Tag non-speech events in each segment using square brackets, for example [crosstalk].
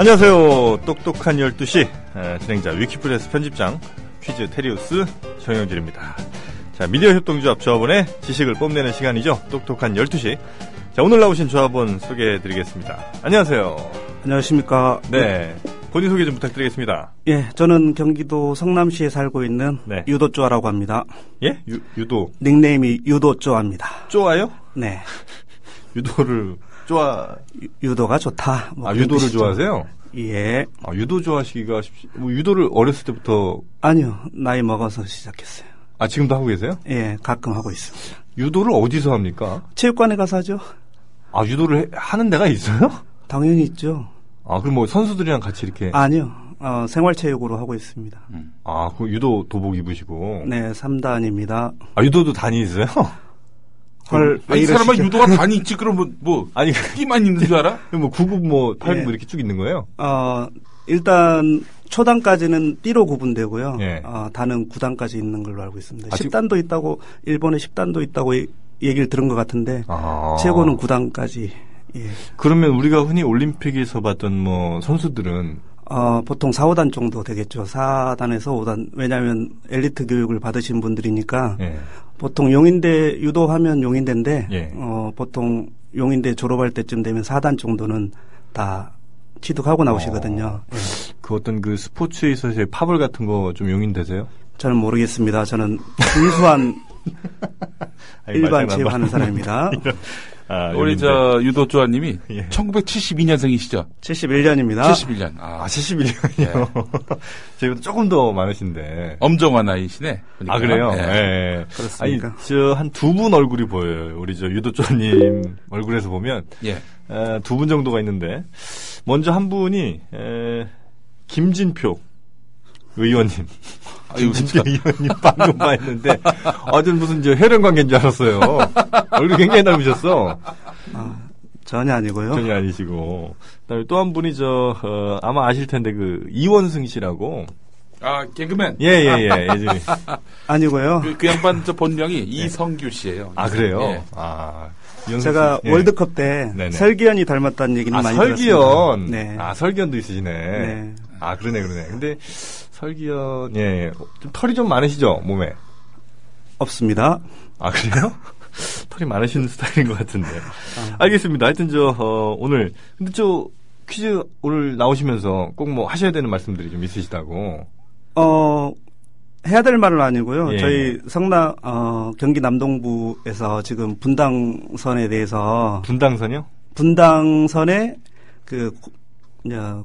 안녕하세요. 똑똑한 12시 에, 진행자 위키프레스 편집장 퀴즈 테리우스 정영길입니다. 자, 미디어 협동조합 조합원의 지식을 뽐내는 시간이죠. 똑똑한 12시. 자, 오늘 나오신 조합원 소개해 드리겠습니다. 안녕하세요. 안녕하십니까. 네. 본인 소개 좀 부탁드리겠습니다. 예, 저는 경기도 성남시에 살고 있는 네. 유도쪼라고 합니다. 예? 유, 유도. 닉네임이 유도쪼입니다. 좋아요? 네. [laughs] 유도를 좋아, 유, 도가 좋다. 뭐 아, 유도를 뜻이죠. 좋아하세요? 예. 아, 유도 좋아하시기가 쉽지, 뭐 유도를 어렸을 때부터, 아니요. 나이 먹어서 시작했어요. 아, 지금도 하고 계세요? 예, 가끔 하고 있습니다. 유도를 어디서 합니까? 체육관에 가서 하죠. 아, 유도를 해- 하는 데가 있어요? 당연히 있죠. 아, 그럼 뭐 선수들이랑 같이 이렇게. 아니요. 어, 생활체육으로 하고 있습니다. 아, 그 유도 도복 입으시고. 네, 3단입니다. 아, 유도도 다니세요? 헐, 왜 아니, 이 사람은 이러시죠? 유도가 단이 있지. 그럼 뭐, 뭐 [laughs] 아니, 끼만 있는 줄 알아? 뭐 구급 뭐 팔굽 예. 뭐 이렇게 쭉 있는 거예요? 어, 일단 초단까지는 띠로 구분되고요. 예. 어, 단은 9단까지 있는 걸로 알고 있습니다. 아, 지금- 10단도 있다고 일본에 10단도 있다고 이- 얘기를 들은 것 같은데 아. 최고는 9단까지. 예. 그러면 우리가 흔히 올림픽에서 봤던 뭐 선수들은 어, 보통 4, 5단 정도 되겠죠. 4단에서 5단. 왜냐하면 엘리트 교육을 받으신 분들이니까 예. 보통 용인대 유도하면 용인대인데 예. 어, 보통 용인대 졸업할 때쯤 되면 4단 정도는 다 취득하고 나오시거든요. 예. 그 어떤 그 스포츠에 있어서의 파벌 같은 거 좀 용인되세요? 저는 모르겠습니다. 저는 순수한 [laughs] 일반 체육하는 봐. 사람입니다. [laughs] 아, 우리. 저 유도조아님이 [laughs] 예. 1972년생이시죠? 71년입니다. 71년. 아, 아, 71년이요. [laughs] 저희보다 조금 더 많으신데. 엄정화 나이시네. 보니까. 아, 그래요? 예. 예. 그렇습니까? 아니, 저, 한 두 분 얼굴이 보여요. 우리 저 유도조님 [laughs] 얼굴에서 보면. 예. 두분 정도가 있는데. 먼저 한 분이, 에, 김진표 의원님. 아유, 김진표 진짜. 의원님 방금 봤는데, 아, 전 무슨 저 혈연 관계인 줄 알았어요. 얼굴이 굉장히 닮으셨어. 전혀 아니고요. 전혀 아니시고. 그다음에 또 한 분이 저, 어, 아마 아실 텐데 그, 이원승 씨라고. 아, 개그맨. 예, 예, 예. 예전에. [laughs] 아니고요. 그, 그 양반 저 본명이 이성규 씨예요. 아, 그래요? 예. 아. 제가 씨. 예. 월드컵 때 네네. 설기현이 닮았다는 얘기는 아, 많이 설기현. 들었습니다. 네. 아, 설기현도 있으시네. 네. 아, 그러네, 그러네. 근데, 설기현, 예, 예. 좀 털이 좀 많으시죠, 몸에? 없습니다. 아, 그래요? [laughs] 털이 많으신 스타일인 것 같은데. 아. 알겠습니다. 하여튼 저, 어, 오늘, 근데 저, 퀴즈 오늘 나오시면서 꼭 뭐 하셔야 되는 말씀들이 좀 있으시다고. 어, 해야 될 말은 아니고요. 예. 저희 성남, 어, 경기 남동부에서 지금 분당선에 대해서 분당선이요? 분당선에 그,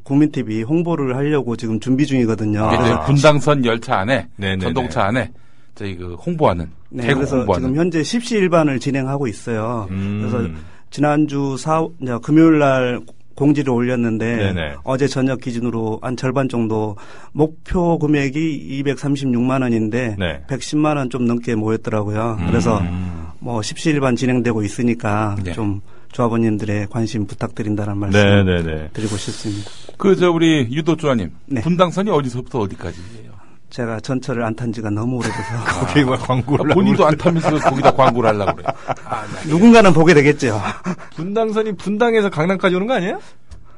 국민TV 홍보를 하려고 지금 준비 중이거든요. 이게 이제 아. 분당선 열차 안에, 네네네. 전동차 안에, 저희 그 홍보하는, 네, 대구 그래서 홍보하는. 지금 현재 십시일반을 진행하고 있어요. 음. 그래서 지난주 사 금요일 날 공지를 올렸는데 네네. 어제 저녁 기준으로 한 절반 정도 목표 금액이 236만 원인데 네. 110만 원 좀 넘게 모였더라고요. 그래서 음. 뭐 십시일반 진행되고 있으니까 네. 좀 조합원님들의 관심 부탁드린다는 말씀 네네네. 드리고 싶습니다. 그, 저, 우리 유도조아님. 네. 분당선이 어디서부터 어디까지예요? 제가 전철을 안 탄 지가 너무 오래돼서 거기 뭐 광고를. 아, 본인도 안 타면서 거기다 광고를 하려고 그래. [laughs] 아, 나 누군가는 보게 되겠죠. 분당선이 분당에서 강남까지 오는 거 아니에요?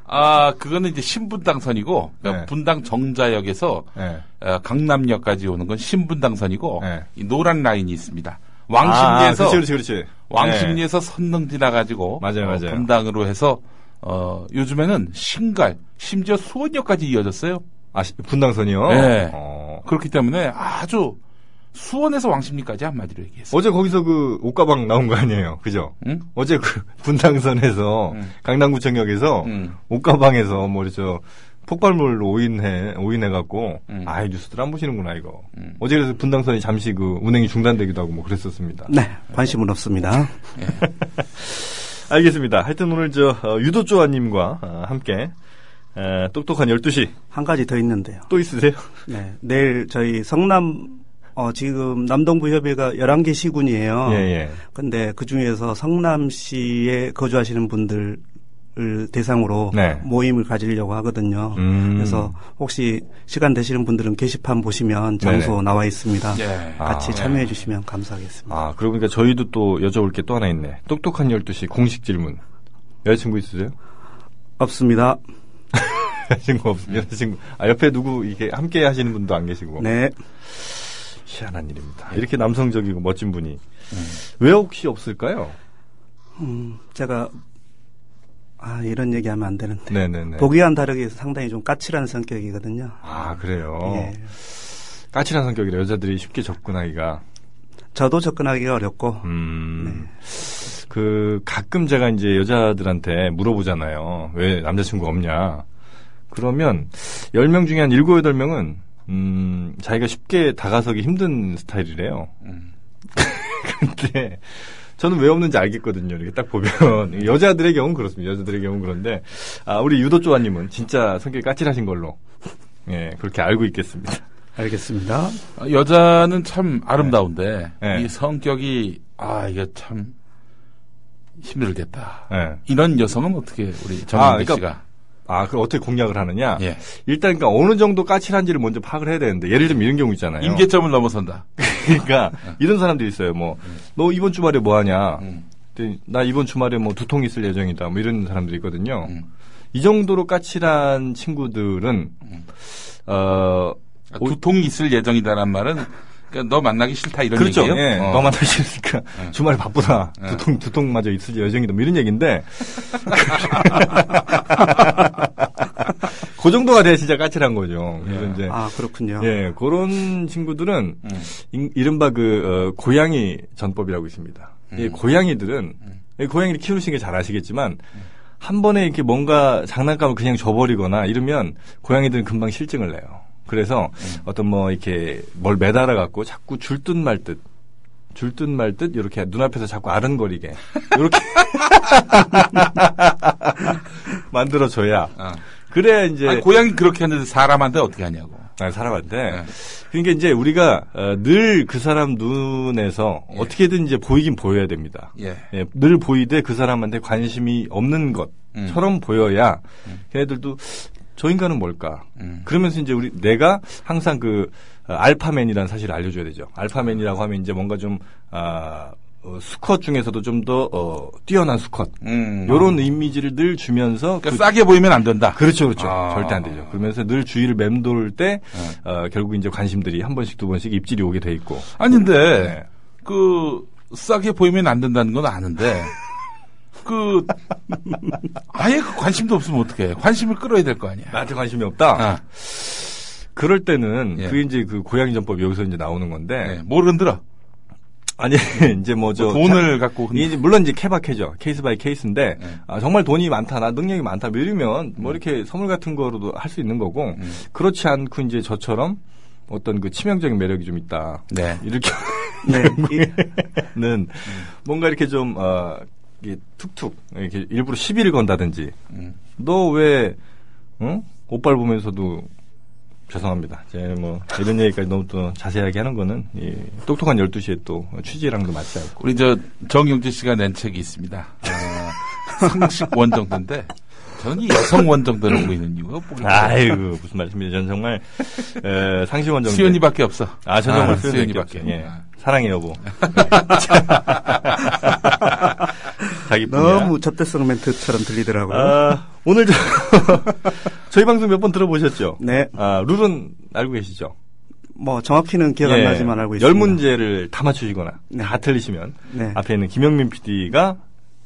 아, 그거는 이제 신분당선이고, 그러니까 네. 분당 정자역에서 네. 어, 강남역까지 오는 건 신분당선이고, 네. 이 노란 라인이 있습니다. 아, 왕십리에서, 그렇지, 그렇지, 그렇지. 왕십리에서 선릉 지나가지고, 맞아요, 어, 맞아요. 분당으로 해서, 어, 요즘에는 신갈, 심지어 수원역까지 이어졌어요. 아, 시- 분당선이요? 네. 어. 그렇기 때문에 아주 수원에서 왕십리까지 한마디로 얘기했어요. 어제 거기서 그 옷가방 나온 거 아니에요? 그죠? 응? 어제 그 [laughs] 분당선에서 음. 강남구청역에서 음. 옷가방에서 뭐저 폭발물로 오인해 오인해 갖고 음. 아 뉴스들 안 보시는구나 이거. 음. 어제 그래서 분당선이 잠시 그 운행이 중단되기도 하고 뭐 그랬었습니다. 네, 관심은 없습니다. [laughs] 알겠습니다. 하여튼 오늘 저 어, 유도조아님과 어, 함께 에, 똑똑한 12시 한 가지 더 있는데요. 또 있으세요? 네, 내일 저희 성남 어 지금 남동부 협의회가 11개 시군이에요. 예, 예. 근데 그 중에서 성남시에 거주하시는 분들 을 대상으로 네. 모임을 가지려고 하거든요. 음. 그래서 혹시 시간 되시는 분들은 게시판 보시면 장소 네네. 나와 있습니다. 예. 같이 아, 참여해 주시면 감사하겠습니다. 아, 그러고 보니까 저희도 또 여쭤볼 게 또 하나 있네. 똑똑한 12시 공식 질문. 여자친구 있으세요? 없습니다. [laughs] 여자친구 없, 여자친구. 아, 옆에 누구, 이게 함께 하시는 분도 안 계시고. 네. 희한한 일입니다. 이렇게 남성적이고 멋진 분이. 왜 혹시 없을까요? 음, 제가 아 이런 얘기 하면 안 되는데 네네네. 보기와는 다르게 상당히 좀 까칠한 성격이거든요. 아, 그래요? 예. 까칠한 성격이라 여자들이 쉽게 접근하기가. 저도 접근하기가 어렵고 음. 그, 가끔 제가 이제 여자들한테 물어보잖아요. 왜 남자친구 없냐. 그러면 10명 중에 한 7, 8명은, 음, 자기가 쉽게 다가서기 힘든 스타일이래요. 음. [laughs] 근데 저는 왜 없는지 알겠거든요. 이렇게 딱 보면 [laughs] 여자들의 경우는 그렇습니다. 여자들의 경우는 그런데 아, 우리 유도 조아님은 진짜 성격이 까칠하신 걸로 [laughs] 예 그렇게 알고 있겠습니다. 알겠습니다. 아, 여자는 참 아름다운데 네. 이 성격이 아 이게 참 힘들겠다. 예. 이런 여성은 어떻게 우리 아, 정영기 그러니까 씨가 아, 그럼 어떻게 공략을 하느냐? 예. 일단 그러니까 어느 정도 까칠한지를 먼저 파악을 해야 되는데 예를 들면 이런 경우 있잖아요. 임계점을 넘어선다. [laughs] 그러니까 이런 사람들이 있어요. 뭐 너 이번 주말에 뭐 하냐? 음. 근데 나 이번 주말에 뭐 두통 있을 예정이다. 뭐 이런 사람들이 있거든요. 음. 이 정도로 까칠한 친구들은 어 아, 두통 있을 예정이다란 말은 그러니까 너 만나기 싫다 이런 그렇죠. 얘기예요. 예. 어. 너만 하시니까 네. 주말에 바쁘다. 네. 두통 두통마저 있을 예정이다. 뭐 이런 얘기인데. [laughs] [laughs] 그 정도가 돼야 진짜 까칠한 거죠. 그래서 예. 이제 아 그렇군요. 예, 그런 친구들은 음. 이- 이른바 그 어, 고양이 전법이라고 있습니다. 이 음. 고양이들은 이 고양이를 키우시는 게 잘 아시겠지만 한 번에 이렇게 뭔가 장난감을 그냥 줘버리거나 이러면 고양이들은 금방 실증을 내요. 그래서 어떤 뭐 이렇게 뭘 매달아 갖고 자꾸 줄 듯 말 듯. 줄듯 말듯 이렇게 눈앞에서 자꾸 아른거리게 이렇게 [laughs] [laughs] 만들어줘야 어. 그래야 이제 아니, 고양이 그렇게 하는데 사람한테 어떻게 하냐고. 아, 사람한테. 네. 그러니까 이제 우리가 늘 그 사람 눈에서 예. 어떻게든 이제 보이긴 보여야 됩니다. 예. 예, 늘 보이되 그 사람한테 관심이 없는 것처럼 보여야 걔네들도 저 인간은 뭘까? 음. 그러면서 이제 우리 내가 항상 그 어, 알파맨이라는 사실을 알려줘야 되죠. 알파맨이라고 하면 이제 뭔가 좀 아, 어, 수컷 중에서도 좀더 어, 뛰어난 수컷. 음. 요런 이미지를 늘 주면서 그러니까 그- 싸게 보이면 안 된다. 그렇죠, 그렇죠. 아. 절대 안 되죠. 그러면서 늘 주위를 맴돌 때, 네. 어, 결국 이제 관심들이 한 번씩 두 번씩 입질이 오게 돼 있고. 아닌데 네. 그 싸게 보이면 안 된다는 건 아는데 그 [laughs] 아예 그 관심도 없으면 어떡해? 관심을 끌어야 될 거 아니야. 나한테 관심이 없다? 아, 그럴 때는, 예. 그게 이제 그 고양이 전법 여기서 이제 나오는 건데, 네, 뭘 흔들어? 아니, [laughs] 이제 뭐 저. 뭐 돈을 갖고 흔들어. 이게 이제 물론 이제 케바케죠. case by case인데, 네. 아, 정말 돈이 많다, 나 능력이 많다, 뭐 이러면 뭐 이렇게 선물 같은 거로도 할 수 있는 거고, 음. 그렇지 않고 이제 저처럼 어떤 그 치명적인 매력이 좀 있다. 네. 이렇게 네. [laughs] 이- 는 뭔가 이렇게 좀 어, 이게 툭툭 이렇게 일부러 시비를 건다든지 음. 너왜 응? 옷발 보면서도 죄송합니다. 제 뭐 이런 얘기까지 너무 또 자세하게 하는 거는 이 똑똑한 12시에 또 취지랑도 맞지 않고 우리 저 정영재 씨가 낸 책이 있습니다. 어, 상식 원정대인데 저는 이 여성 원정대를 보고 있는 이유가 뭐겠어요? 아이고 무슨 말씀이세요. 저는 정말 에, 상식 원 정도 수연이밖에 없어. 아, 저 정말 아, 수연이밖에. 수연이밖에. 예. 사랑해 여보. [laughs] 자기 너무 접대성 멘트처럼 들리더라고요. 아, 오늘 저, [laughs] 저희 방송 몇 번 들어보셨죠? 네. 아, 룰은 알고 계시죠? 뭐 정확히는 기억 안 예, 나지만 알고 있습니다. 열 문제를 다 맞추시거나 네. 다 틀리시면 네. 앞에 있는 김영민 PD가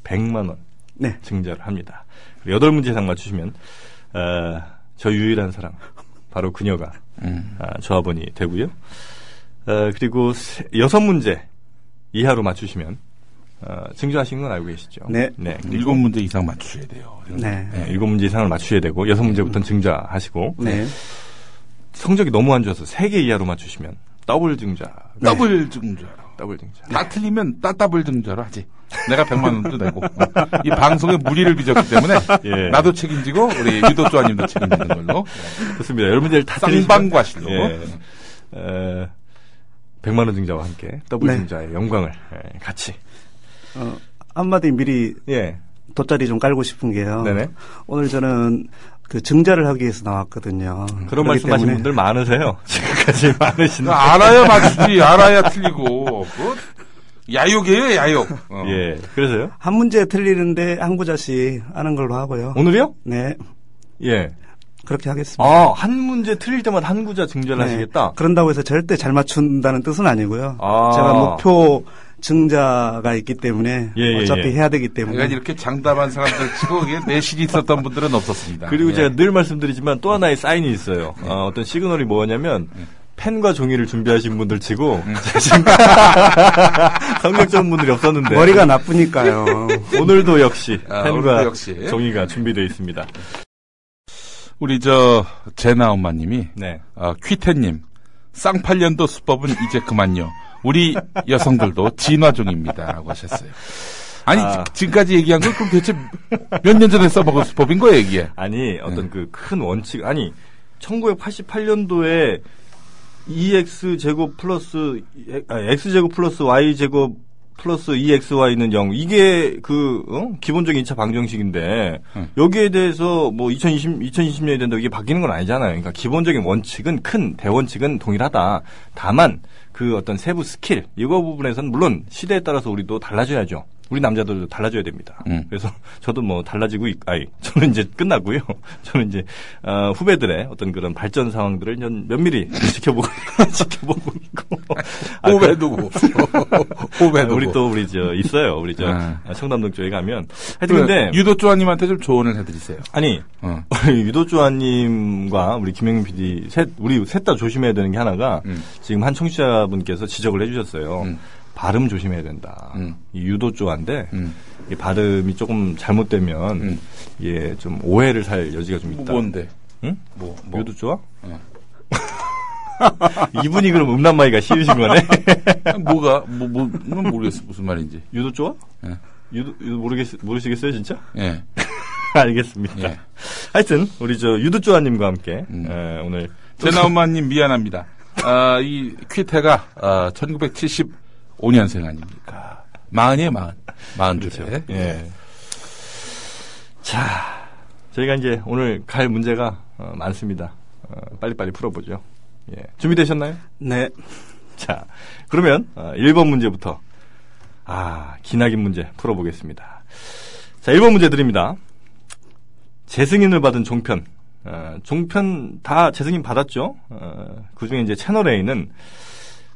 100만 원 네. 증자를 합니다. 그리고 여덟 문제 이상 맞추시면 어, 저 유일한 사랑 바로 그녀가 음. 아, 조합원이 되고요. 어, 그리고 세- 여섯 문제 이하로 맞추시면 어, 증자하신 건 알고 계시죠? 네. 그리고 일곱 문제 이상 맞추셔야 돼요. 네. 네, 일곱 문제 이상을 맞추셔야 되고 여섯 문제부터는 증자하시고 네. 성적이 너무 안 좋아서 세 개 이하로 맞추시면 더블 증자. 더블 [laughs] 증자. 더블 증자. 다 틀리면 따따블 증자로 하지. 내가 100만 원도 내고. 어. 이 방송에 무리를 빚었기 때문에 예. 나도 책임지고 우리 유도조아님도 책임지는 걸로. 좋습니다. 여러 문제를 다 쌍방과실로. 예. 에, 100만 원 증자와 함께 더블 네. 증자의 영광을 예, 같이. 어, 한마디 미리 예. 돗자리 좀 깔고 싶은 게요. 네네. 오늘 저는 그 증자를 하기 위해서 나왔거든요. 그런 말씀하신 분들 많으세요. [laughs] 지금까지 많으신데. 알아야 맞추지. 알아야 틀리고. 그 야욕이에요, 야욕. 어. 예. 그래서요? 한 문제 틀리는데 한 구자씩 하는 걸로 하고요. 오늘이요? 네. 예. 그렇게 하겠습니다. 아, 한 문제 틀릴 때마다 한 구자 증자를 네. 하시겠다? 그런다고 해서 절대 잘 맞춘다는 뜻은 아니고요. 아. 제가 목표 증자가 있기 때문에 예, 예, 어차피 예. 해야 되기 때문에 그러니까 이렇게 장담한 사람들 치고 이게 내실이 있었던 분들은 없었습니다. 그리고 예. 제가 늘 말씀드리지만 또 하나의 사인이 있어요. 어, 어떤 시그널이 뭐냐면 펜과 종이를 준비하신 분들 치고 지금 성격 좋은 분들이 없었는데 머리가 나쁘니까요. [laughs] 오늘도 역시 아, 펜과 오늘도 역시. 종이가 준비되어 있습니다. 우리 저 제나 엄마님이 네. 어, 퀴테님 쌍팔년도 수법은 이제 그만요. 우리 여성들도 진화 중입니다라고 하셨어요. 아니 아. 지- 지금까지 얘기한 건 그럼 대체 몇 년 전에 써먹은 수법인 거예요 이게? 아니 어떤 네. 그큰 원칙 아니 1988년도에 2X 제곱 플러스 아, X 제곱 플러스 Y 제곱 플러스 2XY는 0 이게 그 어? 기본적인 2차 방정식인데 음. 여기에 대해서 뭐 2020, 2020년이 된다고 이게 바뀌는 건 아니잖아요. 그러니까 기본적인 원칙은 큰 대원칙은 동일하다. 다만 그 어떤 세부 스킬 이거 부분에서는 물론 시대에 따라서 우리도 달라져야죠. 우리 남자들도 달라져야 됩니다. 음. 그래서 [laughs] 저도 뭐 달라지고 있, 아니 [laughs] 저는 이제 끝났고요. [laughs] 저는 이제 어, 후배들의 어떤 그런 발전 상황들을 연- 면밀히 지켜보고 지켜보고 있고. 아, 후배 그- 누구? 후배 아, 누구? 우리 또 우리 저 있어요. 우리 저 아. 청담동 쪽에 가면 하여튼 근데 유도 조아님한테 좀 조언을 해드리세요. 아니 어. 유도 조아님과 우리 김영민 PD 셋 우리 셋 다 조심해야 되는 게 하나가 음. 지금 한 청취자분께서 지적을 해주셨어요. 음. 발음 조심해야 된다. 음. 이 유도조아인데 음. 이 발음이 조금 잘못되면 음. 예, 좀 오해를 살 여지가 좀 뭐, 있다. 뭔데? 응? 뭐, 뭐. 유도조아? 어. [laughs] 이분이 그럼 음란마이가 싫으신 거네. 뭐가 뭐, 뭐, 뭐 모르겠어 무슨 말인지. 유도조아? 예. 유도, 유도 모르겠, 모르시겠어요, 진짜? 예. [laughs] 알겠습니다. 예. 하여튼, 우리 저 유도조아님과 함께, 음. 에, 오늘. 제나 엄마님 미안합니다. 아, 이 퀴테가 아, 1975년생 아닙니까? 마흔이에요, 마흔. 마흔 그렇죠. 줄에. 예. 자, 저희가 이제 오늘 갈 문제가 어, 많습니다. 어, 빨리빨리 풀어보죠. 예. 준비되셨나요? 네. 자, 그러면 어, 1번 문제부터 아, 기나긴 문제 풀어보겠습니다. 자, 1번 문제 드립니다. 재승인을 받은 종편. 어, 종편 다 재승인 받았죠? 어, 그 중에 이제 채널A는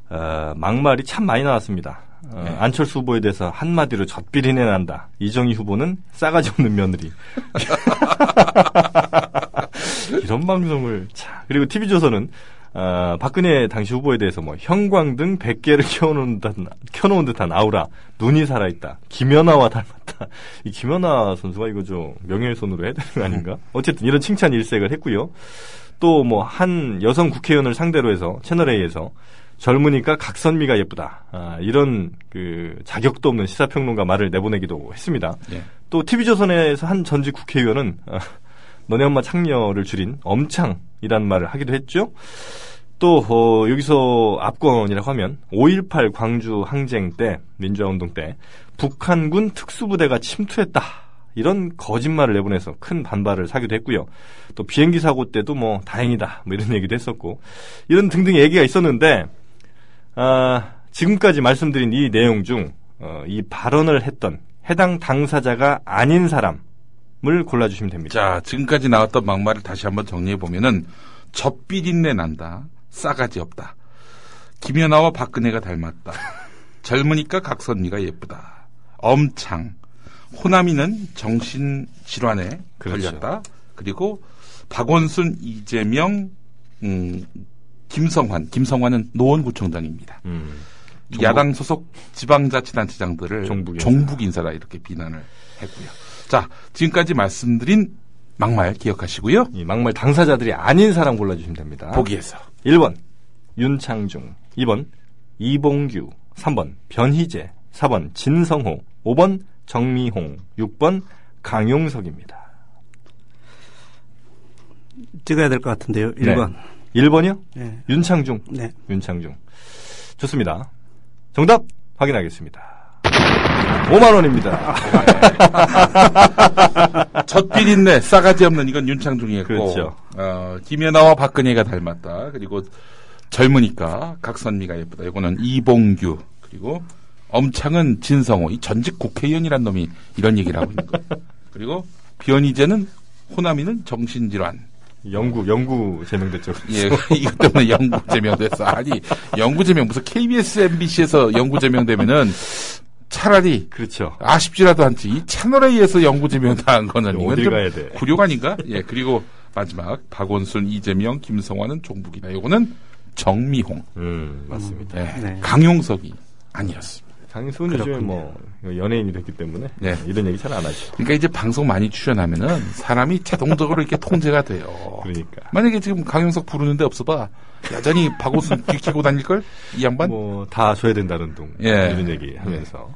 어, 막말이 참 많이 나왔습니다. 어, 네. 안철수 후보에 대해서 한마디로 젖비리내 난다. 이정희 후보는 싸가지 없는 며느리. [laughs] 이런 방송을 자 그리고 TV조선은 어, 박근혜 당시 후보에 대해서 뭐 형광등 100개를 켜놓은 듯한, 켜놓은 듯한 아우라 눈이 살아있다 김연아와 닮았다 이 김연아 선수가 이거 좀 명예훼손으로 해야 되는 거 아닌가 어쨌든 이런 칭찬 일색을 했고요 또 뭐 한 여성 국회의원을 상대로 해서 채널A에서 젊으니까 각선미가 예쁘다 아, 이런 그 자격도 없는 시사평론가 말을 내보내기도 했습니다 예. 또 TV조선에서 한 전직 국회의원은 아, 너네 엄마 창녀를 줄인 엄창이라는 말을 하기도 했죠. 또 어, 여기서 압권이라고 하면 5.18 광주 항쟁 때 민주화운동 때 북한군 특수부대가 침투했다. 이런 거짓말을 내보내서 큰 반발을 사기도 했고요. 또 비행기 사고 때도 뭐 다행이다. 뭐 이런 얘기도 했었고 이런 등등 얘기가 있었는데 아, 지금까지 말씀드린 이 내용 중 어, 이 발언을 했던 해당 당사자가 아닌 사람을 골라주시면 됩니다. 자, 지금까지 나왔던 막말을 다시 한번 정리해 보면은 젖비린내 난다. 싸가지 없다. 김연아와 박근혜가 닮았다. [laughs] 젊으니까 각선미가 예쁘다. 엄창. 호남이는 정신질환에 그렇죠. 걸렸다. 그리고 박원순, 이재명, 음, 김성환. 김성환은 노원구청장입니다. 음, 이 야당 소속 지방자치단체장들을 종북 종북, 인사. 인사. 라 이렇게 비난을 했고요. 자, 지금까지 말씀드린 막말 기억하시고요. 이 막말 당사자들이 아닌 사람 골라주시면 됩니다. 보기에서 1번 윤창중, 2번 이봉규, 3번 변희재, 4번 진성호, 5번 정미홍, 6번 강용석입니다. 찍어야 될 것 같은데요. 1번. 1번이요? 네. 윤창중. 네. 윤창중. 좋습니다. 정답 확인하겠습니다. 5만 원입니다. [laughs] 젖비린내 싸가지 없는 이건 윤창중이었고 그렇죠. 어, 김연아와 박근혜가 닮았다. 그리고 젊으니까 각선미가 예쁘다. 이거는 이봉규 그리고 엄창은 진성호 이 전직 국회의원이란 놈이 이런 얘기를 하고 있는 거예요. 그리고 변희재는 호남이는 정신질환 영구 영구 제명됐죠. 예, [laughs] 이것 때문에 영구 제명됐어. 아니, 영구 제명, 무슨 KBS, MBC에서 영구 제명되면은 차라리 그렇죠. 아쉽지라도 않지. 이 채널A에서 영구 제명당한 거는 좀 가야 돼? 아닌가? 예, 그리고 마지막 박원순, 이재명, 김성환은 종북이다. 이거는 정미홍. 음 맞습니다. 예, 네. 강용석이 아니었습니다. 요즘에 그렇군요. 뭐 연예인이 됐기 때문에 네. 이런 얘기 잘 안 하죠. 그러니까 이제 방송 많이 출연하면은 사람이 자동적으로 이렇게 통제가 돼요. 그러니까 만약에 지금 강용석 부르는데 없어봐. 여전히 박원순 뒤키고 다닐 걸? 이 양반? 뭐 다 줘야 된다는 둥 예. 이런 얘기 하면서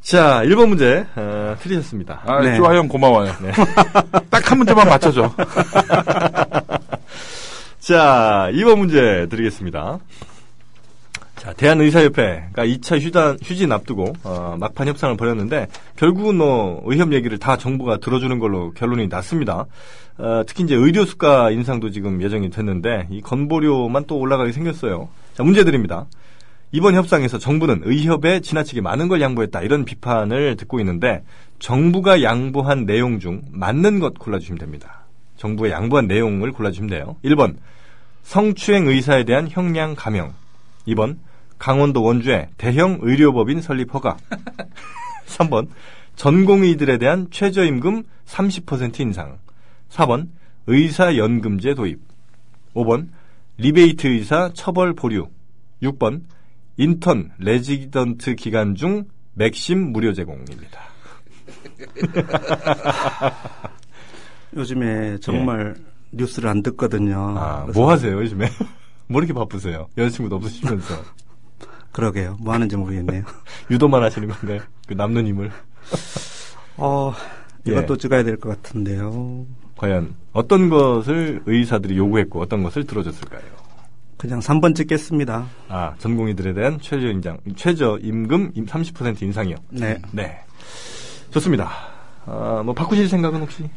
자 1번 문제 어, 틀리셨습니다. 아, 네. 좋아요. 고마워요. [laughs] 딱한 문제만 맞춰줘. [laughs] 자 2번 문제 드리겠습니다. 자 대한의사협회가 2차 휴단, 휴진 앞두고 어, 막판 협상을 벌였는데 결국은 뭐 의협 얘기를 다 정부가 들어주는 걸로 결론이 났습니다. 어, 특히 이제 의료 수가 인상도 지금 예정이 됐는데 이 건보료만 또 올라가게 생겼어요. 자 문제 드립니다. 이번 협상에서 정부는 의협에 지나치게 많은 걸 양보했다 이런 비판을 듣고 있는데 정부가 양보한 내용 중 맞는 것 골라주시면 됩니다. 정부가 양보한 내용을 골라주시면 돼요. 1번 성추행 의사에 대한 형량 감형 2번 강원도 원주에 대형 의료법인 설립 허가 3번 [laughs] 전공의들에 대한 최저임금 30% 인상 4번 의사연금제 도입 5번 리베이트 의사 처벌 보류 6번 인턴 레지던트 기간 중 맥심 무료 제공입니다. [laughs] 요즘에 정말 뉴스를 안 듣거든요. 예. 아, 뭐 하세요, 요즘에? [laughs] 뭐 이렇게 바쁘세요? 여자친구도 없으시면서. 그러게요. 뭐 하는지 모르겠네요. [laughs] 유도만 하시는 건가요? 그 남는 힘을. [laughs] 어, 예. 이것도 찍어야 될 것 같은데요. 과연 어떤 것을 의사들이 요구했고 어떤 것을 들어줬을까요? 그냥 3번 찍겠습니다. 아, 전공의들에 대한 최저 인장, 최저 임금 30% 인상이요. 네. 네. 좋습니다. 아, 뭐 바꾸실 생각은 혹시?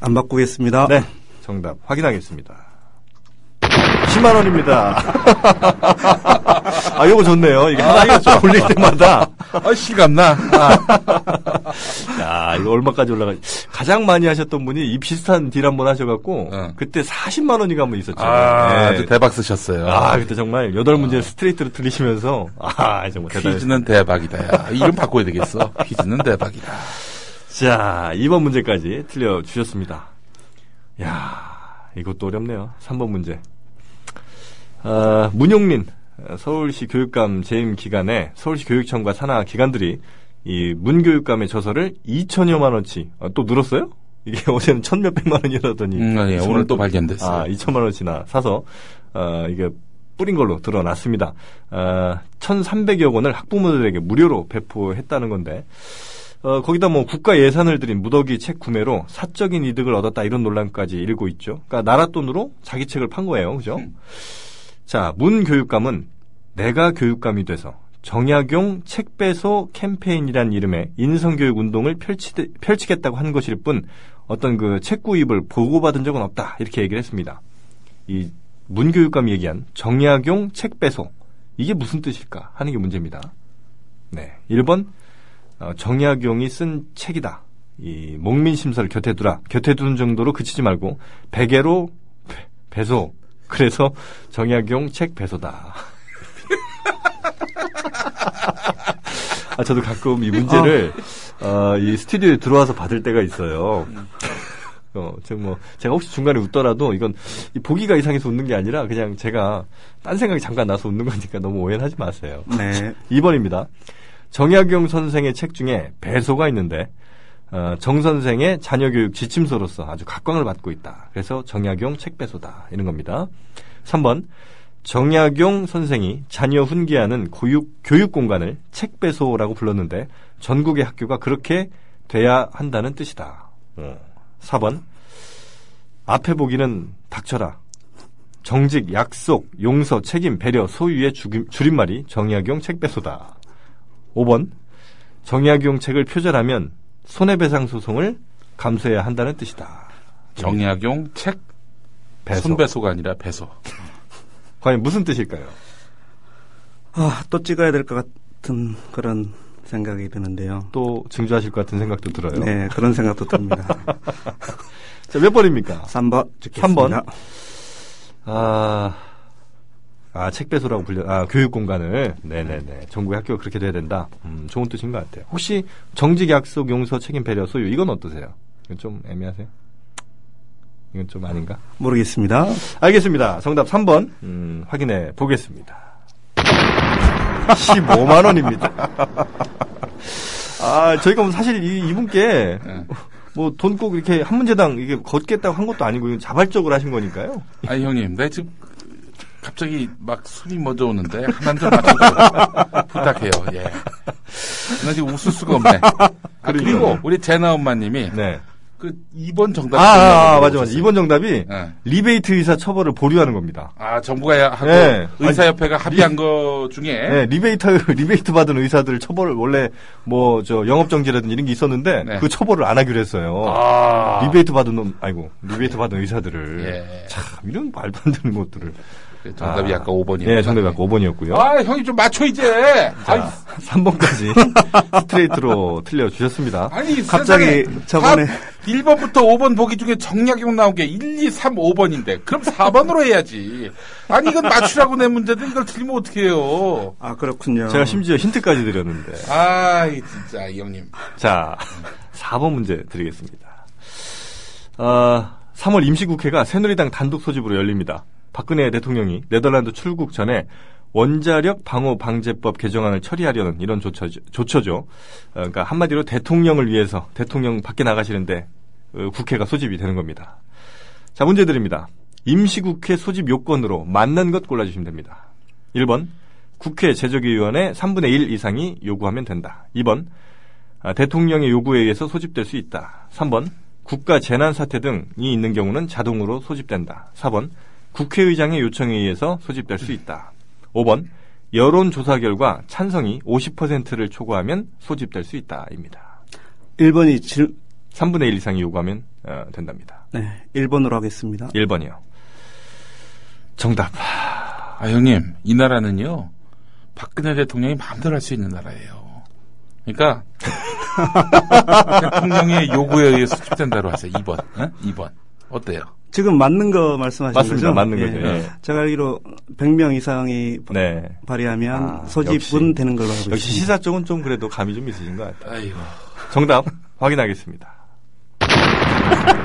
안 바꾸겠습니다. 네. 정답 확인하겠습니다. 10만 원입니다. [laughs] 아, 요거 좋네요. 이게 하나가 좀 올릴 때마다. 아, 실감나. 야, 이거 얼마까지 올라가? 가장 많이 하셨던 분이 이 비슷한 딜 한 번 하셔갖고 응. 그때 40만 원이가 한번 있었죠. 아, 네. 대박 쓰셨어요. 아, 그때 정말 여덟 문제를 스트레이트로 틀리시면서 아, 정말 대단했어요. 퀴즈는 대박이다. 야. 이름 바꿔야 되겠어. 퀴즈는 대박이다. 자, 2번 문제까지 틀려 주셨습니다. 야, 이것도 어렵네요. 3번 문제. 아, 문용민 서울시 교육감 재임 기간에 서울시 교육청과 산하 기관들이 이 문교육감의 저서를 2천여만 원치 아, 또 늘었어요? 이게 [laughs] 어제는 천 몇백만 원이라더니 음, 예, 오늘 또 발견됐어요. 아, 2천만 원치나 사서 어, 이게 뿌린 걸로 드러났습니다. 어, 1,300여 원을 학부모들에게 무료로 배포했다는 건데 어, 거기다 뭐 국가 예산을 들인 무더기 책 구매로 사적인 이득을 얻었다 이런 논란까지 일고 있죠. 그러니까 나라 돈으로 자기 책을 판 거예요. 그죠? 자, 문 교육감은 내가 교육감이 돼서 정약용 책 배소 캠페인이란 이름의 인성교육 운동을 펼치, 펼치겠다고 한 것일 뿐 어떤 그 책 구입을 보고받은 적은 없다. 이렇게 얘기를 했습니다. 이 문교육감이 얘기한 정약용 책 배소 이게 무슨 뜻일까 하는 게 문제입니다. 네. 1번 어, 정약용이 쓴 책이다. 이 목민심서를 곁에 두라. 곁에 두는 정도로 그치지 말고 베개로 배- 배소. 그래서 정약용 책 배소다. 아, 저도 가끔 이 문제를 어, 이 스튜디오에 들어와서 받을 때가 있어요. 어, 지금 뭐 제가 혹시 중간에 웃더라도 이건 이 보기가 이상해서 웃는 게 아니라 그냥 제가 딴 생각이 잠깐 나서 웃는 거니까 너무 오해는 하지 마세요. 네. 2번입니다. 정약용 선생의 책 중에 배소가 있는데 어, 정 선생의 자녀교육 지침서로서 아주 각광을 받고 있다. 그래서 정약용 책 배소다. 이런 겁니다. 3번 정약용 선생이 자녀 훈계하는 고육, 교육 공간을 책 배소라고 불렀는데 전국의 학교가 그렇게 돼야 한다는 뜻이다. 어. 4번 앞에 보기는 닥쳐라. 정직, 약속, 용서, 책임, 배려, 소유의 죽임- 줄임말이 정약용 책배소다. 5번 정약용 책을 표절하면 손해배상 소송을 감수해야 한다는 뜻이다. 정약용 책 배소. 손배소가 아니라 배소. 과연 무슨 뜻일까요? 아, 또 찍어야 될 것 같은 그런 생각이 드는데요. 또 증조하실 것 같은 생각도 들어요. 네, 그런 생각도 듭니다. [laughs] 자, 몇 번입니까? 3번 삼 찍겠습니다. 번. 아, 아, 책배소라고 불려, 아, 교육 공간을. 네네네. 정부의 학교가 그렇게 돼야 된다. 음, 좋은 뜻인 것 같아요. 혹시 정직 약속 용서 책임 배려 소유, 이건 어떠세요? 이건 좀 애매하세요? 이건 좀 아닌가? 모르겠습니다. 알겠습니다. 정답 3번, 음, 확인해 보겠습니다. 15만원입니다. 아, 저희가 뭐 사실 이, 이분께 네. 뭐 돈 꼭 이렇게 한 문제당 이게 걷겠다고 한 것도 아니고 자발적으로 하신 거니까요. 아니 형님, 나 지금 갑자기 막 숨이 멎어 오는데 하나 좀 맞춰줘 부탁해요. 예. 나 지금 웃을 수가 없네. 아, 그리고 우리 제나 엄마님이 네. 그 2번 정답. 아, 아, 아, 맞아, 맞아. 오셨어요. 2번 정답이 예. 리베이트 의사 처벌을 보류하는 겁니다. 아 정부가 하고 네. 의사협회가 합의한 거 중에 네, 리베이트, [laughs] 리베이트 받은 의사들 처벌을 원래 뭐, 저, 영업정지라든지 이런 게 있었는데, 네. 그 처벌을 안 하기로 했어요. 아, 리베이트 받은 놈, 아이고, 리베이트 받은 의사들을. 예. 참, 이런 말도 안 되는 것들을. 정답이 아. 아까 5번이에요. 예, 정답이 아까 5번이었고요. 아 형이 좀 맞춰 이제. 자, 3번까지 [laughs] 스트레이트로 틀려 주셨습니다. 아니 갑자기 세상에 저번에- 다 1번부터 5번 보기 중에 정약용 나온 게 1, 2, 3, 5번인데 그럼 4번으로 해야지. 아니 이건 맞추라고 낸 문제인데 이걸 틀리면 어떡해요. 아 그렇군요. 제가 심지어 힌트까지 드렸는데. 아이 진짜 이 형님. 자, 4번 문제 드리겠습니다. 어, 3월 임시국회가 새누리당 단독 소집으로 열립니다. 박근혜 대통령이 네덜란드 출국 전에 원자력 방호 방제법 개정안을 처리하려는 이런 조처죠. 조처죠. 어, 그러니까 한마디로 대통령을 위해서 대통령 밖에 나가시는데 어, 국회가 소집이 되는 겁니다. 자, 문제 드립니다. 임시국회 소집 요건으로 맞는 것 골라주시면 됩니다. 1번, 국회 제적위원회 3분의 1 이상이 요구하면 된다. 2번, 아, 대통령의 요구에 의해서 소집될 수 있다. 3번, 국가 재난 사태 등이 있는 경우는 자동으로 소집된다. 4번, 국회의장의 요청에 의해서 소집될 수 있다. 5번, 여론조사 결과 찬성이 50%를 초과하면 소집될 수 있다.입니다. 1번이 질, 3분의 1 이상이 요구하면 어, 된답니다. 네, 1번으로 하겠습니다. 1번이요. 정답. 아 형님 이 나라는요 박근혜 대통령이 마음대로 할 수 있는 나라예요. 그러니까 [laughs] 대통령의 요구에 의해서 소집된다로 하세요. 2번. 어? 2번. 어때요? 지금 맞는 거 말씀하신 맞습니다. 거죠? 맞는 예. 거죠. 예. 제가 알기로 100명 이상이 네. 발의하면 아, 소집은 역시. 되는 걸로 알고 역시 있습니다. 시사 쪽은 좀 그래도 감이 좀 있으신 것 같아요. 아이고. 정답 확인하겠습니다. [laughs]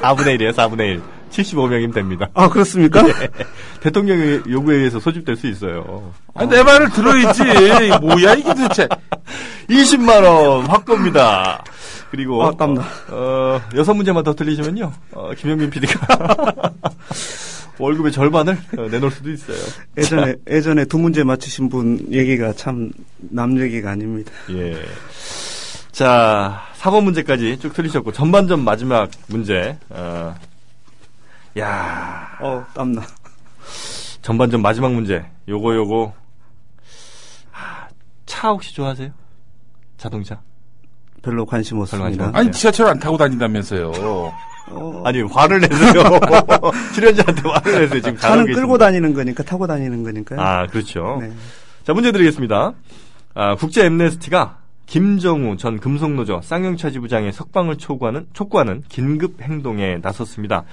4분의 1이에요, 4분의 1. 75명이면 됩니다. 아 그렇습니까? [laughs] 대통령의 요구에 의해서 소집될 수 있어요. 아니, 내 말을 들어야지. 뭐야 이게 도대체. [laughs] 20만원 확보입니다. 그리고, 아, 땀나. 어, 여섯 문제만 더 틀리시면요, 어, 김영민 PD가 [laughs] 월급의 절반을 어, 내놓을 수도 있어요. 예전에 예전에 두 문제 맞추신 분 얘기가 참 남 얘기가 아닙니다. 예. 자, 4번 문제까지 쭉 틀리셨고, 전반전 마지막 문제, 어, 야 어 땀나. 전반전 마지막 문제. 요거 요거. 아, 차 혹시 좋아하세요? 자동차? 별로 관심 없습니다. 없- 아니 지하철 안 타고 다닌다면서요. 어, 아니 화를 내세요. [laughs] 출연자한테 화를 내세요. 지금 차는 계십니다. 끌고 다니는 거니까 타고 다니는 거니까요. 아 그렇죠. 네. 자 문제 드리겠습니다. 아, 국제 엠네스티가 김정우 전 금속노조 쌍용차 지부장의 석방을 촉구하는 촉구하는 긴급 행동에 나섰습니다.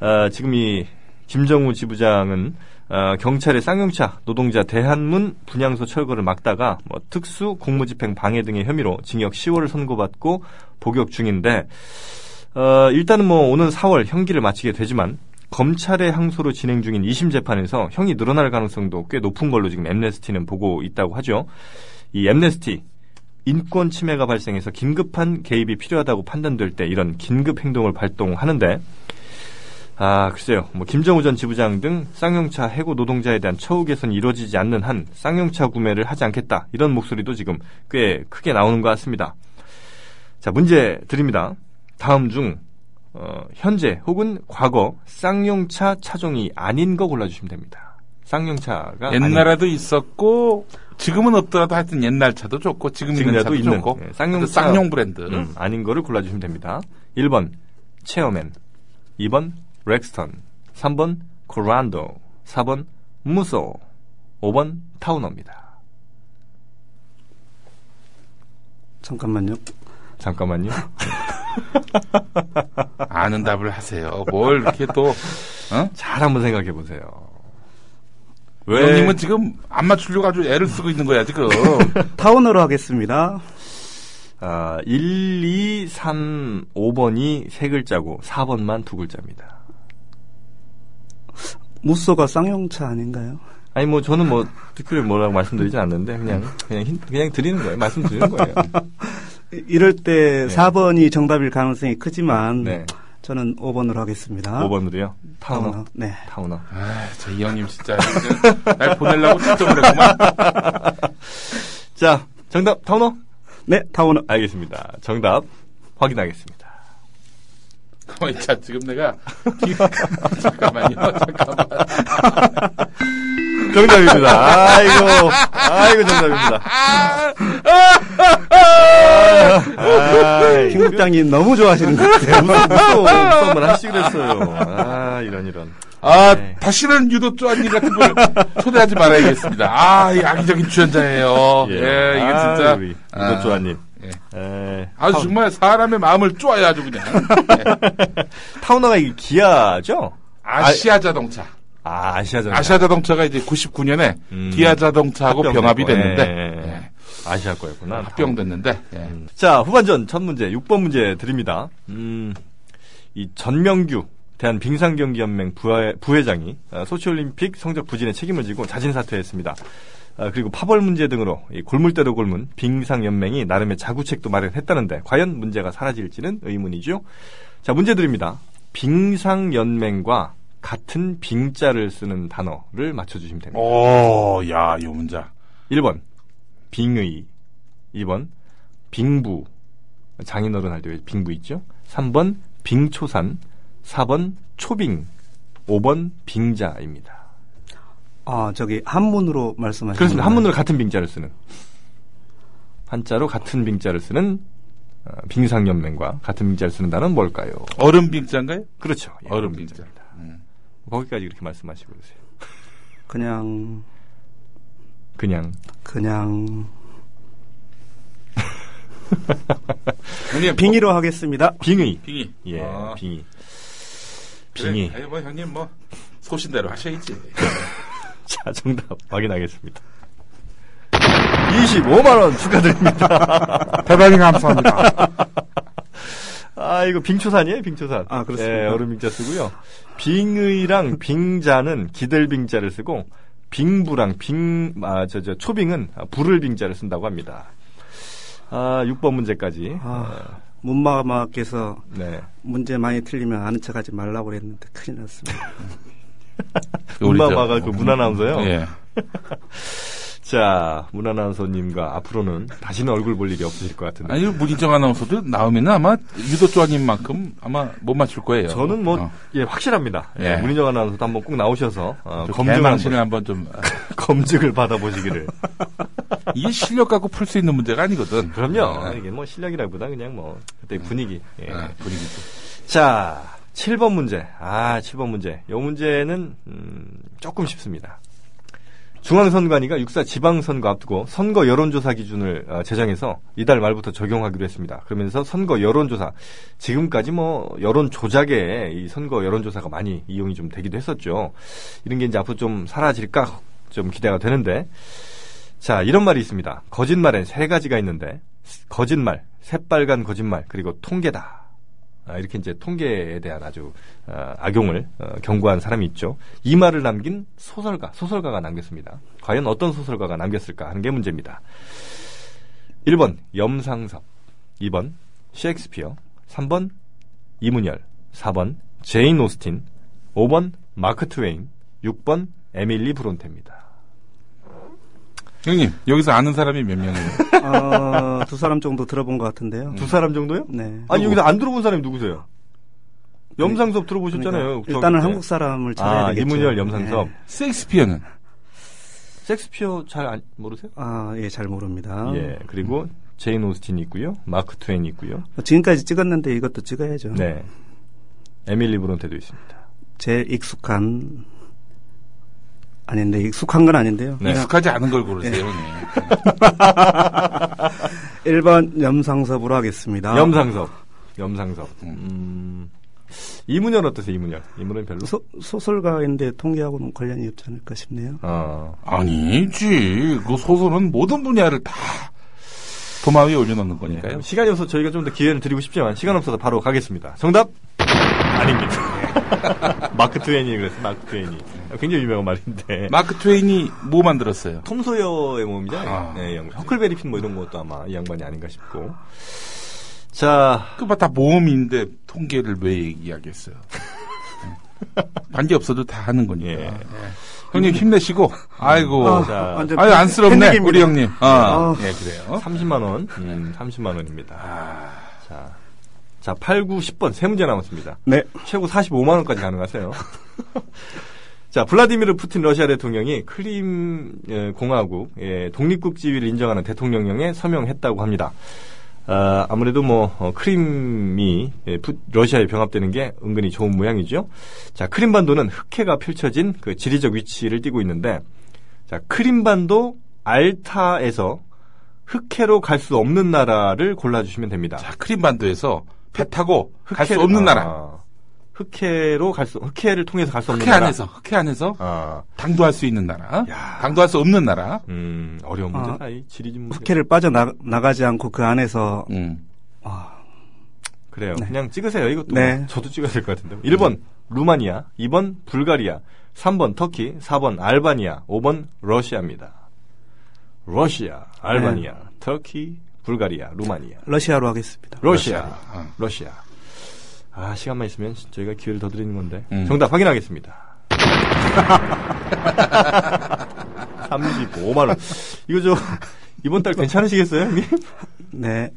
아, 지금 이 김정우 지부장은 아, 경찰의 쌍용차 노동자 대한문 분향소 철거를 막다가 뭐 특수 공무집행 방해 등의 혐의로 징역 10월을 선고받고 복역 중인데 어, 일단은 뭐 오는 4월 형기를 마치게 되지만 검찰의 항소로 진행 중인 2심 재판에서 형이 늘어날 가능성도 꽤 높은 걸로 지금 엠네스티는 보고 있다고 하죠. 이 엠네스티 인권 침해가 발생해서 긴급한 개입이 필요하다고 판단될 때 이런 긴급 행동을 발동하는데 아 글쎄요 뭐 김정우 전 지부장 등 쌍용차 해고 노동자에 대한 처우 개선이 이루어지지 않는 한 쌍용차 구매를 하지 않겠다 이런 목소리도 지금 꽤 크게 나오는 것 같습니다. 자 문제 드립니다. 다음 중 어, 현재 혹은 과거 쌍용차 차종이 아닌 거 골라주시면 됩니다. 쌍용차가 옛날에도 있었고 지금은 없더라도 하여튼 옛날 차도 좋고 지금 있는 차도 있는, 좋고 예, 쌍용차- 그 쌍용 브랜드. 아닌, 음, 아닌 거를 골라주시면 됩니다. 1번 체어맨 2번 렉스턴 3번 코란도 4번 무소 5번 타우너입니다. 잠깐만요. 잠깐만요. [laughs] 아는 답을 하세요. 뭘 이렇게 또, 어? 잘 한번 생각해 보세요. 형님은 지금 안 맞추려고 아주 애를 쓰고 있는 거야, 지금. [laughs] 타운으로 하겠습니다. 아, 1, 2, 3, 5번이 세 글자고 4번만 두 글자입니다. 무쏘가 쌍용차 아닌가요? 아니 뭐 저는 뭐 특별히 뭐라고 말씀드리진 않는데 그냥 그냥 힌- 그냥 드리는 거예요. 말씀드리는 거예요. 이럴 때 네. 4번이 정답일 가능성이 크지만 네. 저는 5번으로 하겠습니다. 5번으로요. 타우너. 타운어. 네. 타우너. 아, 저 이 형님 진짜 날 보내려고 걱정을 했구만. [laughs] 자, 정답 타우너? 네, 타운어. 알겠습니다. 정답 확인하겠습니다. 가만히 있자. 지금 내가 뒤- 잠깐만요. 잠깐만. 정답입니다. 아이고, 아이고 정답입니다. 아, 김국장님 너무 좋아하시는 것 같아요. 무슨 무서운 한번 하시 그랬어요. 아, 이런 이런. 아, 네. 다시는 유도 쪼아님 같은 걸 초대하지 말아야겠습니다. 아, 이 악의적인 출연자예요. 예, 이게 아, 진짜. 아, 이도조아님. 예. 에, 아주 타운- 정말 사람의 마음을 쪼아야 아주 그냥. 예. [laughs] 타우너가 이게 기아죠? 아시아 자동차. 아, 아시아죠. 아시아 자동차가 이제 99년에 음. 기아 자동차하고 병합이 됐는데 예, 예. 예. 아시아 거였구나. 합병됐는데 예. 자, 후반전 첫 문제, 6번 문제 드립니다. 음, 이 전명규 대한 빙상경기연맹 부회, 부회장이 아, 소치올림픽 성적 부진에 책임을 지고 자진 사퇴했습니다. 아, 그리고 파벌 문제 등으로 이 골물대로 골문 빙상연맹이 나름의 자구책도 마련했다는데 과연 문제가 사라질지는 의문이죠. 자, 문제 드립니다. 빙상연맹과 같은 빙자를 쓰는 단어를 맞춰주시면 됩니다. 오, 야, 요 문자. 1번 빙의 2번 빙부 장인어른 할때왜 빙부 있죠? 3번 빙초산 4번 초빙 5번 빙자입니다. 아, 저기 한문으로 말씀하시는 그렇습니다. 한문으로 같은 빙자를 쓰는 한자로 같은 빙자를 쓰는 어, 빙상연맹과 같은 빙자를 쓰는 단어는 뭘까요? 얼음 빙자인가요? 그렇죠. 예, 얼음 빙자. 빙자입니다. 음. 거기까지 그렇게 말씀하시고 계세요. 그냥 그냥 그냥 형님, 빙의로 하겠습니다. 빙의. 빙의. 예, 아, 빙의. 그래, 빙의. 아니, 뭐, 형님, 뭐, 소신대로 하셔야지. [laughs] [laughs] 자, 정답 확인하겠습니다. 25만원 축하드립니다. [laughs] 대단히 감사합니다. [laughs] 아, 이거 빙초산이에요, 빙초산. 아, 그렇습니다. 예, 얼음빙자 쓰고요. 빙의랑 빙자는 기들빙자를 쓰고, 빙부랑 빙, 아, 저, 저, 초빙은 불을 빙자를 쓴다고 합니다. 아, 6번 문제까지. 아, 문마마께서 네. 문제 많이 틀리면 아는 척 하지 말라고 그랬는데 큰일 났습니다. 문마마가 그 문아나운서요? 예. [laughs] 자, 문아나운서님과 앞으로는 다시는 얼굴 볼 일이 없으실 것 같은데. 아니, 문희정 아나운서도 나오면 아마 유도 조아님만큼 아마 못 맞출 거예요. 저는 뭐, 어. 예, 확실합니다. 예, 예. 문인정 아나운서도 한번 꼭 나오셔서, 어, 저 검증을 한번, 좀, 아, [laughs] 검증을 받아보시기를. [laughs] 이게 실력 갖고 풀 수 있는 문제가 아니거든. 그럼요. 어. 이게 뭐 실력이라기보다 그냥 뭐, 그때 분위기. 예. 아, 분위기도. 자, 7번 문제. 아, 7번 문제. 요 문제는, 음, 조금 쉽습니다. 중앙선관위가 육사 지방선거 앞두고 선거 여론조사 기준을 어, 제정해서 이달 말부터 적용하기로 했습니다. 그러면서 선거 여론조사 지금까지 뭐 여론 조작에 이 선거 여론조사가 많이 이용이 좀 되기도 했었죠. 이런 게 이제 앞으로 좀 사라질까 좀 기대가 되는데 자 이런 말이 있습니다. 거짓말엔 세 가지가 있는데 거짓말, 새빨간 거짓말 그리고 통계다. 아, 이렇게 이제 통계에 대한 아주 어, 악용을 어, 경고한 사람이 있죠. 이 말을 남긴 소설가, 소설가가 남겼습니다. 과연 어떤 소설가가 남겼을까 하는 게 문제입니다. 1번 염상섭, 2번 셰익스피어, 3번 이문열, 4번 제인 오스틴, 5번 마크 트웨인, 6번 에밀리 브론테입니다. 형님, 여기서 아는 사람이 몇 명이에요? [laughs] 어, 두 사람 정도 들어본 것 같은데요. 두 사람 정도요? 네. 아니 여기서 안 들어본 사람이 누구세요? 염상섭 들어보셨잖아요. 그러니까 일단은 때. 한국 사람을 찾아야 아, 되겠죠. 이문열, 염상섭. 네. 셰익스피어는? 섹스피어 잘 안- 모르세요? 아, 예, 잘 모릅니다. 예, 그리고 제인 오스틴이 있고요. 마크 트웨인이 있고요. 지금까지 찍었는데 이것도 찍어야죠. 네. 에밀리 브론테도 있습니다. 제일 익숙한 아닌데 익숙한 건 아닌데요. 네. 익숙하지 않은 걸 고르세요, 형님. [laughs] 1번 염상섭으로 하겠습니다. 염상섭. 염상섭. 음. 이문열 어떠세요, 이문열? 이문열 별로? 소, 소설가인데 통계하고는 관련이 없지 않을까 싶네요. 어. 아니지. 그 소설은 모든 분야를 다 도마 위에 올려놓는 거니까요. 시간이 없어서 저희가 좀 더 기회를 드리고 싶지만 시간 없어서 바로 가겠습니다. 정답 아닙니다. [laughs] 마크 트웨인이 그랬어요. 마크 트웨인이 굉장히 유명한 말인데 마크 트웨인이 뭐 만들었어요? 톰 소여의 모험이잖아요. 아. 네, 이 양반. 허클베리 핀 뭐 이런 것도 아마 이 양반이 아닌가 싶고. 자, 그다 모험인데 통계를 왜 이야기했어요? [laughs] 관계 없어도 다 하는 거니까. 예. 예. 형님 힘내시고. 아이고. 아, 아유 안쓰럽네. 우리 형님. 어. 아. 예 그래요. 30만 원. 음, 30만 원입니다. 아, 자, 자, 8, 9, 10번 세 문제 남았습니다. 네. 최고 45만 원까지 가능하세요. [laughs] 자, 블라디미르 푸틴 러시아 대통령이 크림 예, 공화국 예, 독립국 지위를 인정하는 대통령령에 서명했다고 합니다. 아, 아무래도 뭐 어, 크림이 예, 푸- 러시아에 병합되는 게 은근히 좋은 모양이죠. 자, 크림반도는 흑해가 펼쳐진 그 지리적 위치를 띠고 있는데, 자, 크림반도 알타에서 흑해로 갈 수 없는 나라를 골라 주시면 됩니다. 자 크림반도에서 배 타고 갈 수 없는 나라. 아, 흑해로 갈 수, 흑해를 통해서 갈 수 없는 흑해 나라. 안에서 흑해 안에서 아, 당도할 수 있는 나라. 야. 당도할 수 없는 나라. 음, 어려운 아, 문제다, 이 지리진 문제. 흑해를 빠져 나가지 않고 그 안에서 음. 아, 그래요. 네. 그냥 찍으세요, 이것도. 네. 저도 찍어야 될 것 같은데. 1번, 루마니아. 2번, 불가리아. 3번, 터키. 4번, 알바니아. 5번, 러시아입니다. 러시아, 알바니아, 네. 터키, 불가리아, 루마니아. 러시아로 하겠습니다. 러시아, 어. 러시아. 아, 시간만 있으면 저희가 기회를 더 드리는 건데. 음. 정답 확인하겠습니다. [laughs] 35만 원. 이거 저 이번 달 괜찮으시겠어요, 형님? 네.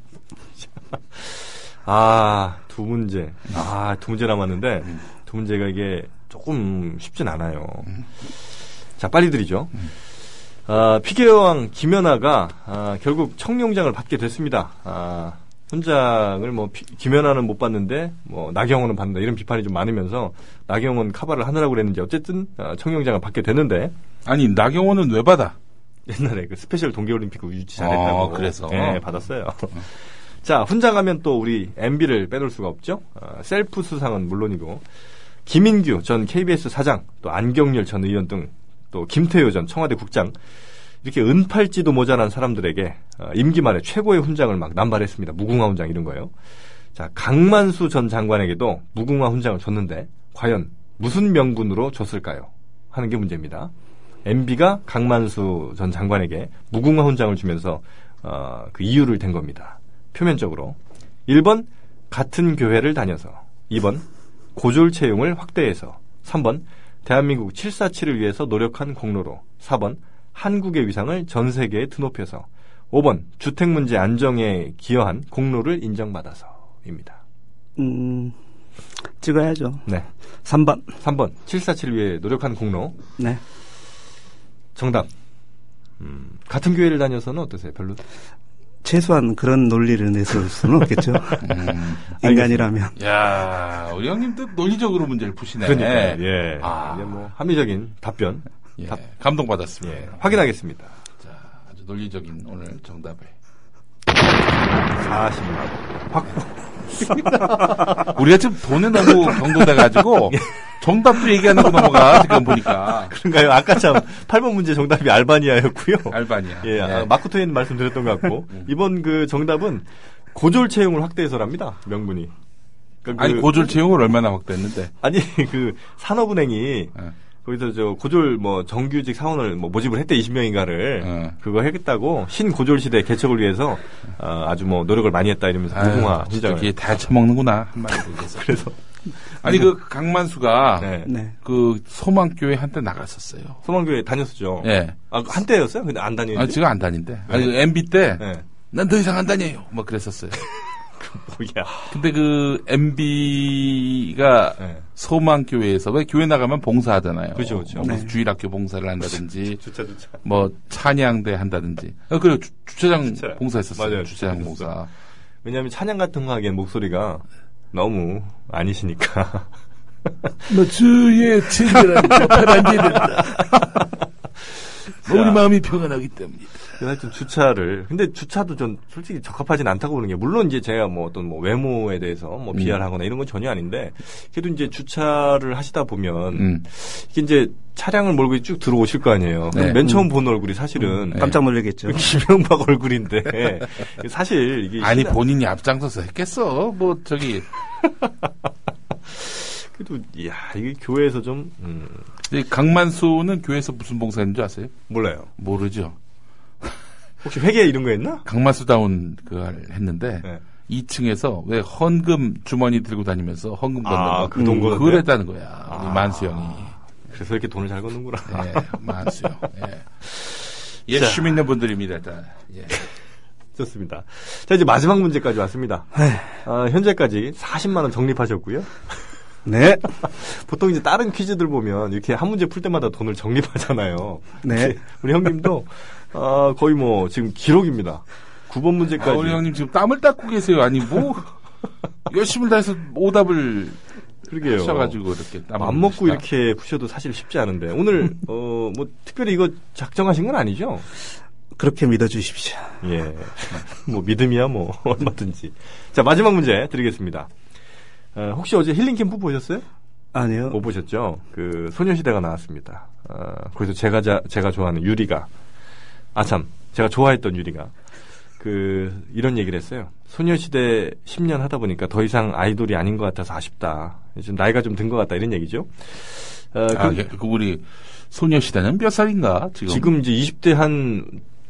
[laughs] 아, 두 문제. 아, 두 문제 남았는데 두 문제가 이게 조금 쉽진 않아요. 자, 빨리 드리죠. 아, 피겨왕 김연아가 아, 결국 청룡장을 받게 됐습니다. 아, 훈장을 뭐 피- 김연아는 못 받는데 뭐 나경원은 받는다 이런 비판이 좀 많으면서 나경원 카바를 하느라고 그랬는지 어쨌든 아, 청룡장을 받게 됐는데 아니 나경원은 왜 받아? 옛날에 그 스페셜 동계올림픽 유치 잘했다고 어, 그래서? 예, 받았어요. [laughs] 자, 훈장하면 또 우리 MB를 빼놓을 수가 없죠. 어, 셀프 수상은 물론이고 김인규 전 KBS 사장, 또 안경률 전 의원 등 또 김태효 전 청와대 국장 이렇게 은팔찌도 모자란 사람들에게 어, 임기 말에 최고의 훈장을 막 남발했습니다. 무궁화 훈장 이런 거요. 자, 강만수 전 장관에게도 무궁화 훈장을 줬는데 과연 무슨 명분으로 줬을까요? 하는 게 문제입니다. MB가 강만수 전 장관에게 무궁화 훈장을 주면서 어, 그 이유를 댄 겁니다. 표면적으로 1번 같은 교회를 다녀서 2번 고졸 채용을 확대해서 3번 대한민국 747을 위해서 노력한 공로로 4번 한국의 위상을 전 세계에 드높여서 5번 주택 문제 안정에 기여한 공로를 인정받아서입니다. 음, 찍어야죠. 네. 3번. 3번 747을 위해 노력한 공로 네. 정답. 음, 같은 교회를 다녀서는 어떠세요? 별로? 최소한 그런 논리를 내세울 수는 없겠죠. [laughs] 음. 인간이라면. 야 우리 형님도 논리적으로 문제를 푸시네. 그러니까 예. 아. 이제 뭐 합리적인 답변 예, 답- 감동받았습니다. 예, 확인하겠습니다. 자, 아주 논리적인 오늘 정답을. 40만 원. 확보. [laughs] 우리가 지금 돈에 너무 경도돼가지고 [laughs] 정답도 얘기하는 거 넘어가 지금 보니까 [laughs] 그런가요? 아까 참 8번 문제 정답이 알바니아였고요. 알바니아. 예, 아, 마크 트웨인 말씀드렸던 것 같고 음. 이번 그 정답은 고졸 채용을 확대해서랍니다. 명분이. 그러니까 아니 그- 고졸 채용을 얼마나 확대했는데? 아니 그 산업은행이 예. 거기서 저 고졸 뭐 정규직 사원을 뭐 모집을 했대 20명인가를 어. 그거 했다고 신고졸 시대 개척을 위해서 어, 아주 뭐 노력을 많이 했다 이러면서 무궁화 진짜 이게 다 처먹는구나 한마디로. [laughs] 그래서 아니 그 강만수가 네. 네. 그 소망교회 한때 나갔었어요. 소망교회 다녔었죠. 예. 아 한때였어요? 근데 안 아, 다니는데. 지금 안 다닌대. 아니 그 MB 때 난더 네. 이상 안 다녀요. 뭐 그랬었어요. [laughs] 뭐야. 근데 그 MB가 네. 소망교회에서 왜 교회 나가면 봉사하잖아요. 그렇죠, 그렇죠. 뭐 네. 주일학교 봉사를 한다든지 [laughs] 주차 주차. 뭐 찬양대 한다든지. 어, 그래 주, 주차장 주차. 봉사했었어요. 맞아요, 주차장 봉사. 왜냐하면 찬양 같은 거 하기엔 목소리가 너무 아니시니까. [laughs] 뭐 주의 친절한 일이다. 우리 마음이 평안하기 때문이다. 하여튼 주차를 근데 주차도 전 솔직히 적합하진 않다고 보는 게 물론 이제 제가 뭐 어떤 뭐 외모에 대해서 뭐 음. 비하하거나 이런 건 전혀 아닌데 그래도 이제 주차를 하시다 보면 음. 이게 이제 차량을 몰고 쭉 들어오실 거 아니에요. 네. 맨 처음 본 얼굴이 사실은 네. 깜짝 놀라겠죠. [laughs] 김영박 얼굴인데 [laughs] 사실 이게 아니 시나- 본인이 앞장서서 했겠어. 뭐 저기 [laughs] 그래도 이야 이게 교회에서 좀 음, 이 강만수는 교회에서 무슨 봉사했는 줄 아세요? 몰라요. 모르죠. 혹시 회계 이런 거 했나? 강만수다운 그걸 했는데 네. 2층에서 왜 헌금 주머니 들고 다니면서 헌금 걷는 아, 거그돈 거는데? 그걸 했다는 거야. 우리 아. 만수 형이. 그래서 이렇게 돈을 잘 걷는구나. 예, 만수 형. 예. [laughs] 예수 믿는 분들입니다. 일단. 예. [laughs] 좋습니다. 자 이제 마지막 문제까지 왔습니다. 아, 현재까지 40만 원 적립하셨고요. 네. [laughs] 보통 이제 다른 퀴즈들 보면 이렇게 한 문제 풀 때마다 돈을 적립하잖아요. 네. 우리 형님도 아, 거의 뭐 지금 기록입니다. 9번 문제까지. 아, 우리 형님 지금 땀을 닦고 계세요. 아니 뭐 열심히 다해서 오답을 그러게요. 하셔가지고 이렇게 땀을 안 먹고 흘리시다. 이렇게 푸셔도 사실 쉽지 않은데 오늘 어 뭐 특별히 이거 작정하신 건 아니죠? 그렇게 믿어주십시오. 예. 뭐 믿음이야 뭐 [laughs] 얼마든지. 자 마지막 문제 드리겠습니다. 어, 혹시 어제 힐링 캠프 보셨어요? 아니요. 못 보셨죠? 그 소녀시대가 나왔습니다. 어, 거기서 제가 자- 제가 좋아하는 유리가 아 참 제가 좋아했던 유리가 그 이런 얘기를 했어요. 소녀시대 10년 하다 보니까 더 이상 아이돌이 아닌 것 같아서 아쉽다. 지금 나이가 좀 든 것 같다 이런 얘기죠. 어, 아, 그- 예, 그 우리 소녀시대는 몇 살인가 지금? 지금 이제 20대 한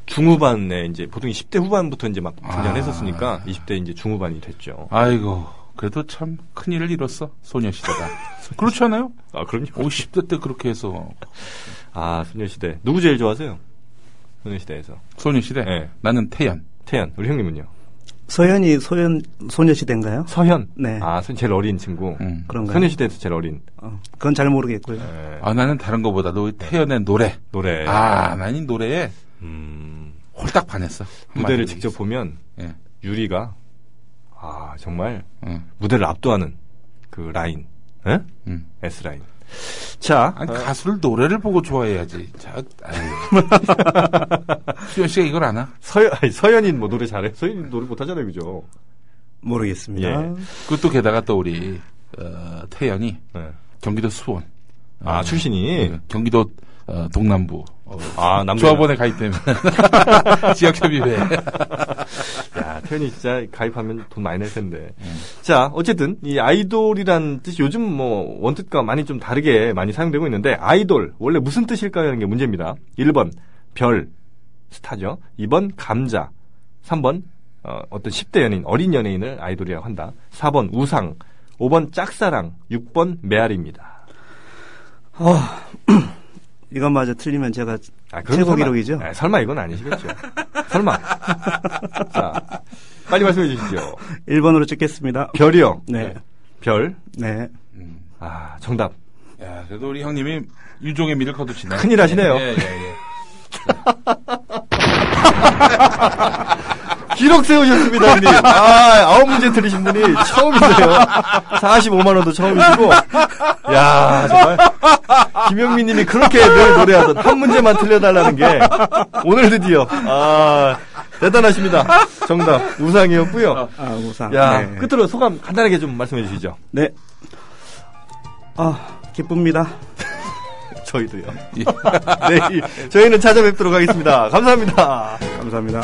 중후반에 이제 보통 10대 후반부터 이제 막 등장했었으니까 아. 20대 이제 중후반이 됐죠. 아이고 그래도 참 큰일을 잃었어 소녀시대가. [laughs] 그렇지 않아요? 아 그럼요. 50대 때 그렇게 해서 아 소녀시대 누구 제일 좋아하세요? 소녀시대에서 소녀시대. 네. 나는 태연. 태연 우리 형님은요? 서현이 소현 소녀시대인가요? 서현. 네. 아, 선- 제일 어린 친구. 음. 그런가요? 소녀시대에서 제일 어린. 어, 그건 잘 모르겠고요. 예, 아 나는 다른 거보다도 태연의 노래. 노래. 아, 난이 노래에 음, 홀딱 반했어. 무대를 직접 보면 예. 유리가 아 정말 응. 무대를 압도하는 그 라인, 예? 음. S 라인. 자, 아니 어, 가수를 노래를 보고 좋아해야지. 자, 아유. [laughs] 수현 씨가 이걸 아나? 서현, 아니, 서현이 뭐 노래 잘해? 서현이 노래 못하잖아요, 그죠? 모르겠습니다. 예. 그것도 게다가 또 우리 어, 태연이 네. 경기도 수원. 아, 어, 출신이? 네, 경기도 어, 동남부. 어, 아, 남자. 조합원에 가입되면 [laughs] 지역협의회. 야, 태연이 진짜 가입하면 돈 많이 낼 텐데. 음. 자, 어쨌든 이 아이돌이란 뜻이 요즘 뭐 원뜻과 많이 좀 다르게 많이 사용되고 있는데 아이돌 원래 무슨 뜻일까요? 하는 게 문제입니다. 1번 별 스타죠. 2번 감자. 3번 어, 어떤 10대 연예인, 어린 연예인을 아이돌이라고 한다. 4번 우상. 5번 짝사랑. 6번 메아리입니다. [clears throat] 이것마저 틀리면 제가 아, 그럼 최고 설마- 기록이죠? 아, 설마 이건 아니시겠죠. 설마. 자, 빨리 말씀해 주시죠. 1번으로 찍겠습니다. 별이요. 네. 별. 네. 음. 아, 정답. 야, 그래도 우리 형님이 유종의 미를 거두시네. 큰일 하시네요. 예, 예, 예. [laughs] 기록 세우셨습니다, 형님. 아, 아홉 문제 틀리신 분이 처음이세요. 45만원도 처음이시고. 야 정말. 김영민 님이 그렇게 늘 노래하던 한 문제만 틀려달라는 게 오늘 드디어. 아, 대단하십니다. 정답. 우상이었고요. 아, 우상. 야, 네. 끝으로 소감 간단하게 좀 말씀해 주시죠. 네. 아, 기쁩니다. 저희도요. [laughs] 네, 저희는 찾아뵙도록 하겠습니다. 감사합니다. 감사합니다.